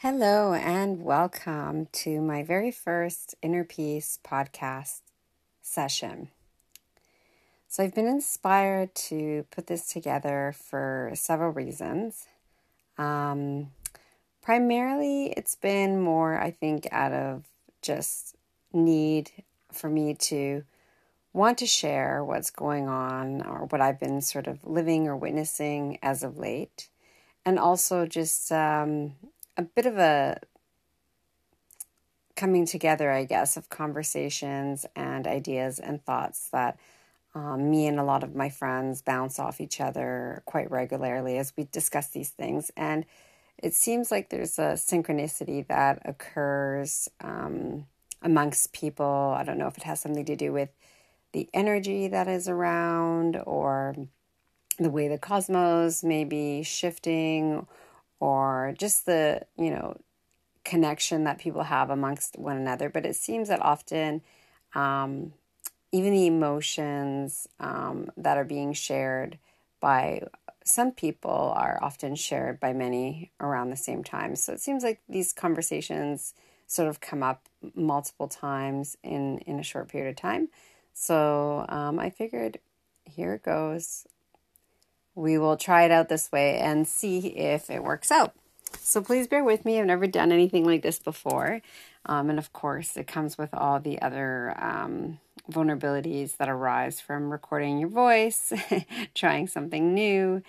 Hello, and welcome to my very first Inner Peace podcast session. So, I've been inspired to put this together for several reasons. Um, primarily, it's been more, I think, out of just need for me to want to share what's going on or what I've been sort of living or witnessing as of late. And also just um, a bit of a coming together, I guess, of conversations and ideas and thoughts that um, me and a lot of my friends bounce off each other quite regularly as we discuss these things. And it seems like there's a synchronicity that occurs um, amongst people. I don't know if it has something to do with the energy that is around or the way the cosmos may be shifting or just the, you know, connection that people have amongst one another. But it seems that often, um, even the emotions um, that are being shared by some people are often shared by many around the same time. So it seems like these conversations sort of come up multiple times in in a short period of time. So um, I figured, here it goes we will try it out this way and see if it works out. So please bear with me. I've never done anything like this before. Um, and of course, it comes with all the other um, vulnerabilities that arise from recording your voice, trying something new,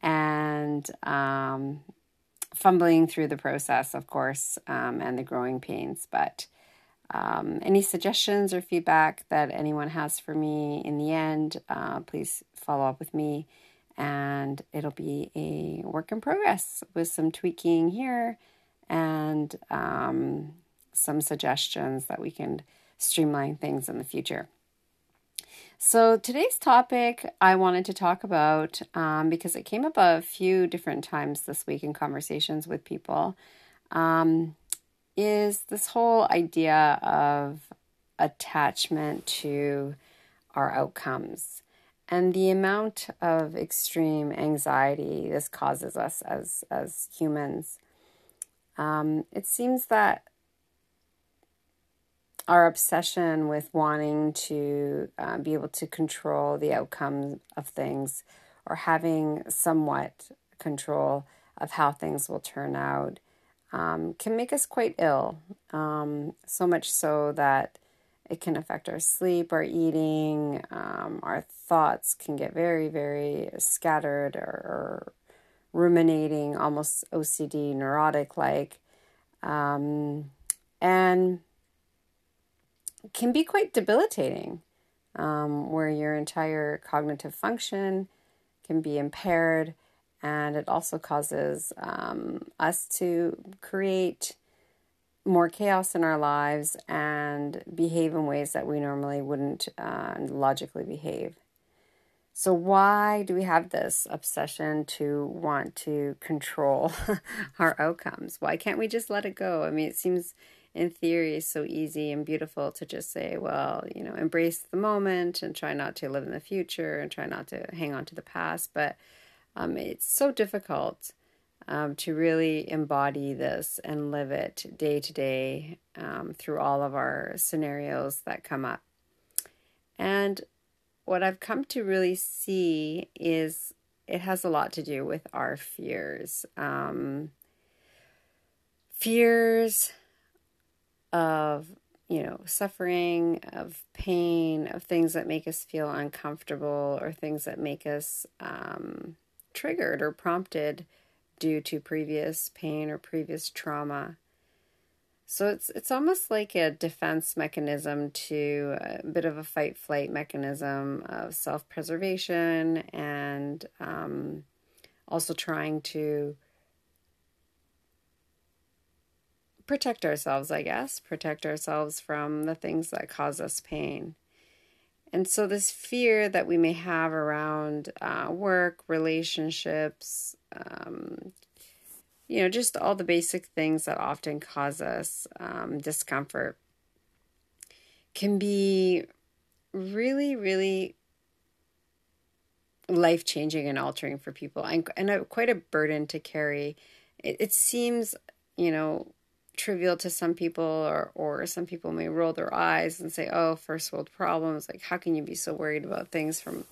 and um, fumbling through the process, of course, um, and the growing pains. But um, any suggestions or feedback that anyone has for me in the end, uh, please follow up with me and it'll be a work in progress with some tweaking here and um, some suggestions that we can streamline things in the future. So, today's topic I wanted to talk about um, because it came up a few different times this week in conversations with people um, is this whole idea of attachment to our outcomes and the amount of extreme anxiety this causes us as as humans um, it seems that our obsession with wanting to uh, be able to control the outcome of things or having somewhat control of how things will turn out um, can make us quite ill. Um, so much so that it can affect our sleep, our eating, um, our thoughts can get very, very scattered or, or ruminating, almost OCD, neurotic like, um, and can be quite debilitating, um, where your entire cognitive function can be impaired, and it also causes um, us to create more chaos in our lives and behave in ways that we normally wouldn't uh, logically behave. So, why do we have this obsession to want to control our outcomes? Why can't we just let it go? I mean, it seems in theory so easy and beautiful to just say, well, you know, embrace the moment and try not to live in the future and try not to hang on to the past. But um, it's so difficult um, to really embody this and live it day to day um, through all of our scenarios that come up. And what I've come to really see is it has a lot to do with our fears. Um, fears of, you know, suffering, of pain, of things that make us feel uncomfortable or things that make us um, triggered or prompted due to previous pain or previous trauma. So it's it's almost like a defense mechanism to a bit of a fight flight mechanism of self preservation and um, also trying to protect ourselves, I guess, protect ourselves from the things that cause us pain. And so, this fear that we may have around uh, work, relationships, um, you know, just all the basic things that often cause us um, discomfort can be really, really life changing and altering for people and, and a, quite a burden to carry. It, it seems you know, trivial to some people or or some people may roll their eyes and say, "Oh, first world problems. Like how can you be so worried about things from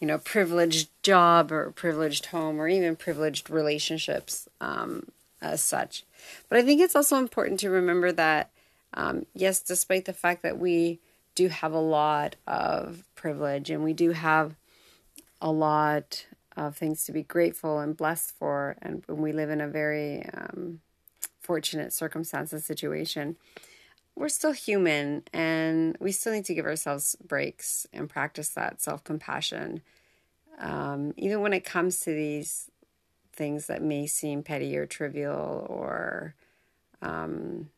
you know, privileged job or privileged home or even privileged relationships um, as such. But I think it's also important to remember that, um, yes, despite the fact that we do have a lot of privilege and we do have a lot of things to be grateful and blessed for, and we live in a very um, fortunate circumstance and situation, we're still human and we still need to give ourselves breaks and practice that self compassion. Um, even when it comes to these things that may seem petty or trivial or um,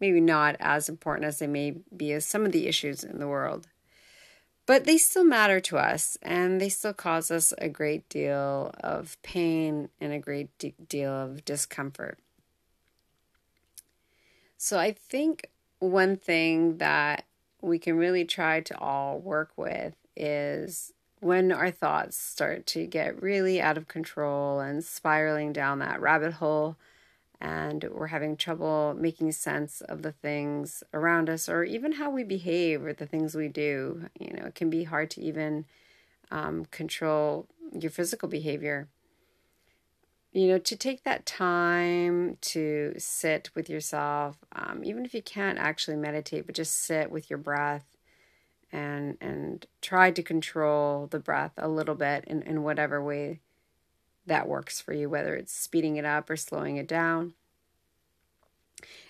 maybe not as important as they may be as some of the issues in the world. But they still matter to us and they still cause us a great deal of pain and a great deal of discomfort. So I think one thing that we can really try to all work with is when our thoughts start to get really out of control and spiraling down that rabbit hole and we're having trouble making sense of the things around us or even how we behave or the things we do. You know, it can be hard to even um, control your physical behavior. You know, to take that time to sit with yourself, um, even if you can't actually meditate, but just sit with your breath and and try to control the breath a little bit in, in whatever way that works for you, whether it's speeding it up or slowing it down.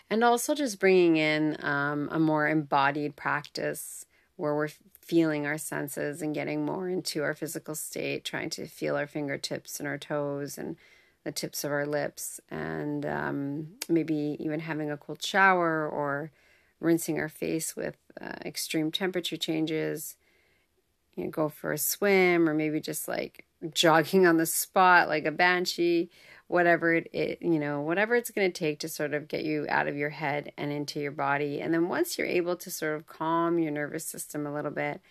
And also just bringing in um, a more embodied practice where we're feeling our senses and getting more into our physical state, trying to feel our fingertips and our toes and the tips of our lips, and um, maybe even having a cold shower or rinsing our face with uh, extreme temperature changes. You know, go for a swim or maybe just like jogging on the spot like a banshee, whatever it, it you know, whatever it's going to take to sort of get you out of your head and into your body. And then once you're able to sort of calm your nervous system a little bit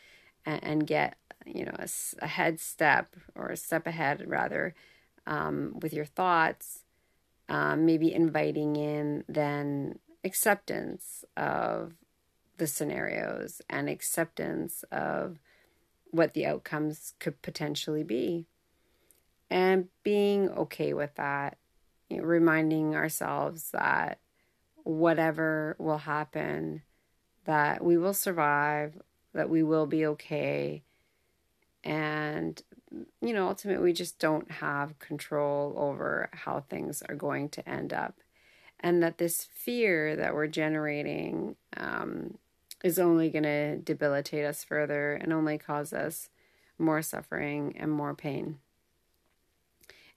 and, and get, you know, a, a, head step or a step ahead rather um, with your thoughts, um, maybe inviting in then acceptance of the scenarios and acceptance of what the outcomes could potentially be. And being okay with that, you know, reminding ourselves that whatever will happen, that we will survive, that we will be okay. And, you know, ultimately, we just don't have control over how things are going to end up. And that this fear that we're generating um, is only going to debilitate us further and only cause us more suffering and more pain.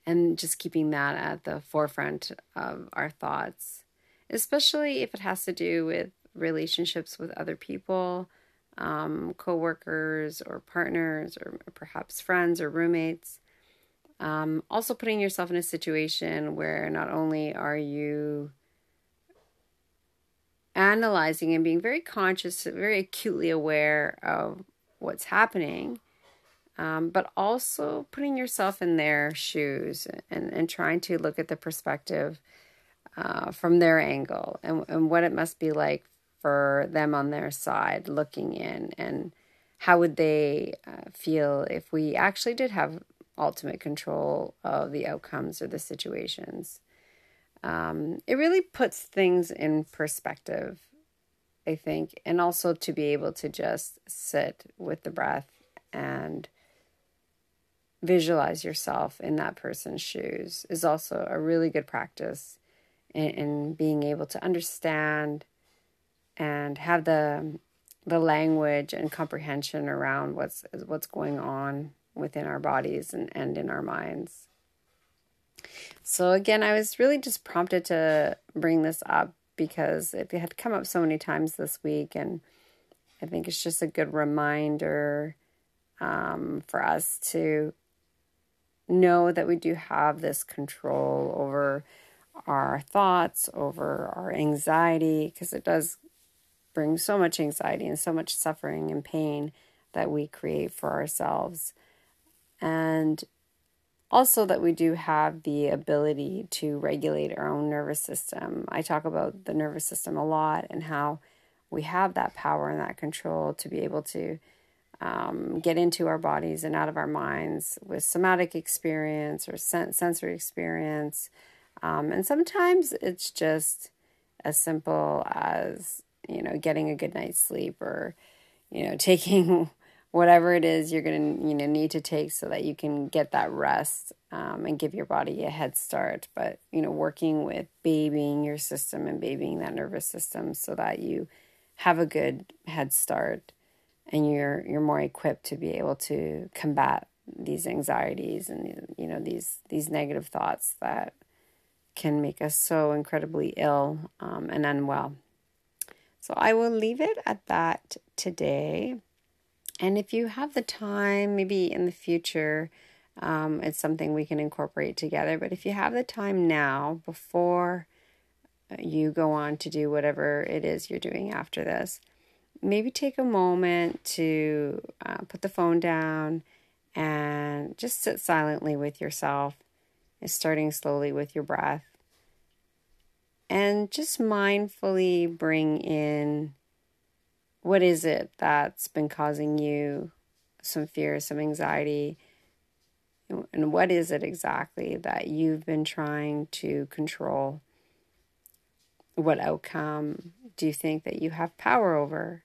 And just keeping that at the forefront of our thoughts, especially if it has to do with relationships with other people, um, co-workers or partners or perhaps friends or roommates. Um, also putting yourself in a situation where not only are you analyzing and being very conscious, very acutely aware of what's happening, um, but also putting yourself in their shoes and, and trying to look at the perspective uh, from their angle and, and what it must be like for them on their side looking in and how would they uh, feel if we actually did have ultimate control of the outcomes or the situations? Um, it really puts things in perspective, I think, and also to be able to just sit with the breath and visualize yourself in that person's shoes is also a really good practice in, in being able to understand and have the the language and comprehension around what's what's going on within our bodies and, and in our minds. So, again, I was really just prompted to bring this up because it had come up so many times this week, and I think it's just a good reminder um, for us to know that we do have this control over our thoughts, over our anxiety, because it does bring so much anxiety and so much suffering and pain that we create for ourselves. And also that we do have the ability to regulate our own nervous system. I talk about the nervous system a lot and how we have that power and that control to be able to um, get into our bodies and out of our minds with somatic experience or sen- sensory experience. Um, and sometimes it's just as simple as, you know, getting a good night's sleep or, you know, taking whatever it is you're going to you know need to take so that you can get that rest um, and give your body a head start. But you know working with babying your system and babying that nervous system so that you have a good head start and you're you're more equipped to be able to combat these anxieties and you know these these negative thoughts that can make us so incredibly ill um, and unwell so i will leave it at that today and if you have the time, maybe in the future, um, it's something we can incorporate together. But if you have the time now, before uh, you go on to do whatever it is you're doing after this, maybe take a moment to uh, put the phone down and just sit silently with yourself, starting slowly with your breath. And just mindfully bring in what is it that's been causing you some fear, some anxiety? And what is it exactly that you've been trying to control? What outcome do you think that you have power over?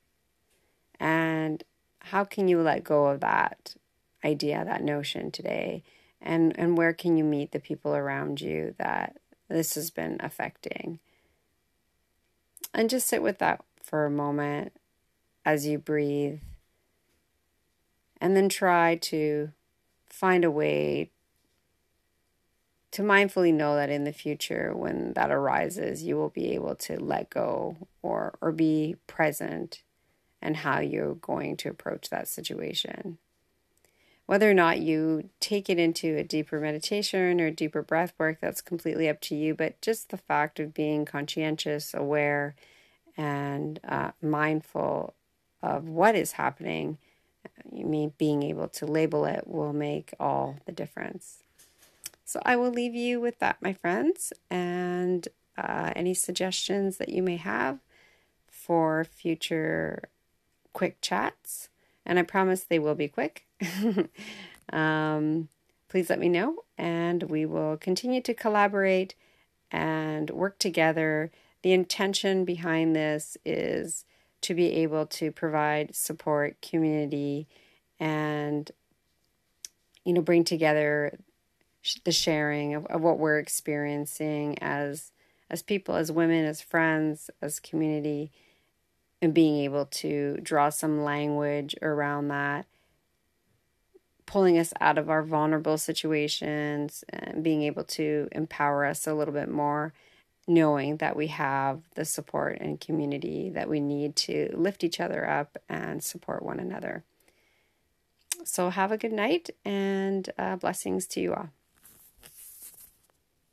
And how can you let go of that idea, that notion today? And, and where can you meet the people around you that this has been affecting? And just sit with that for a moment as you breathe. And then try to find a way to mindfully know that in the future, when that arises, you will be able to let go or, or be present and how you're going to approach that situation. Whether or not you take it into a deeper meditation or deeper breath work, that's completely up to you. But just the fact of being conscientious, aware, and uh, mindful of what is happening, me being able to label it will make all the difference. So I will leave you with that, my friends, and uh, any suggestions that you may have for future quick chats. And I promise they will be quick. um, please let me know, and we will continue to collaborate and work together. The intention behind this is to be able to provide support, community, and you know bring together the sharing of, of what we're experiencing as as people, as women, as friends, as community, and being able to draw some language around that, pulling us out of our vulnerable situations and being able to empower us a little bit more knowing that we have the support and community that we need to lift each other up and support one another. So, have a good night and uh, blessings to you all.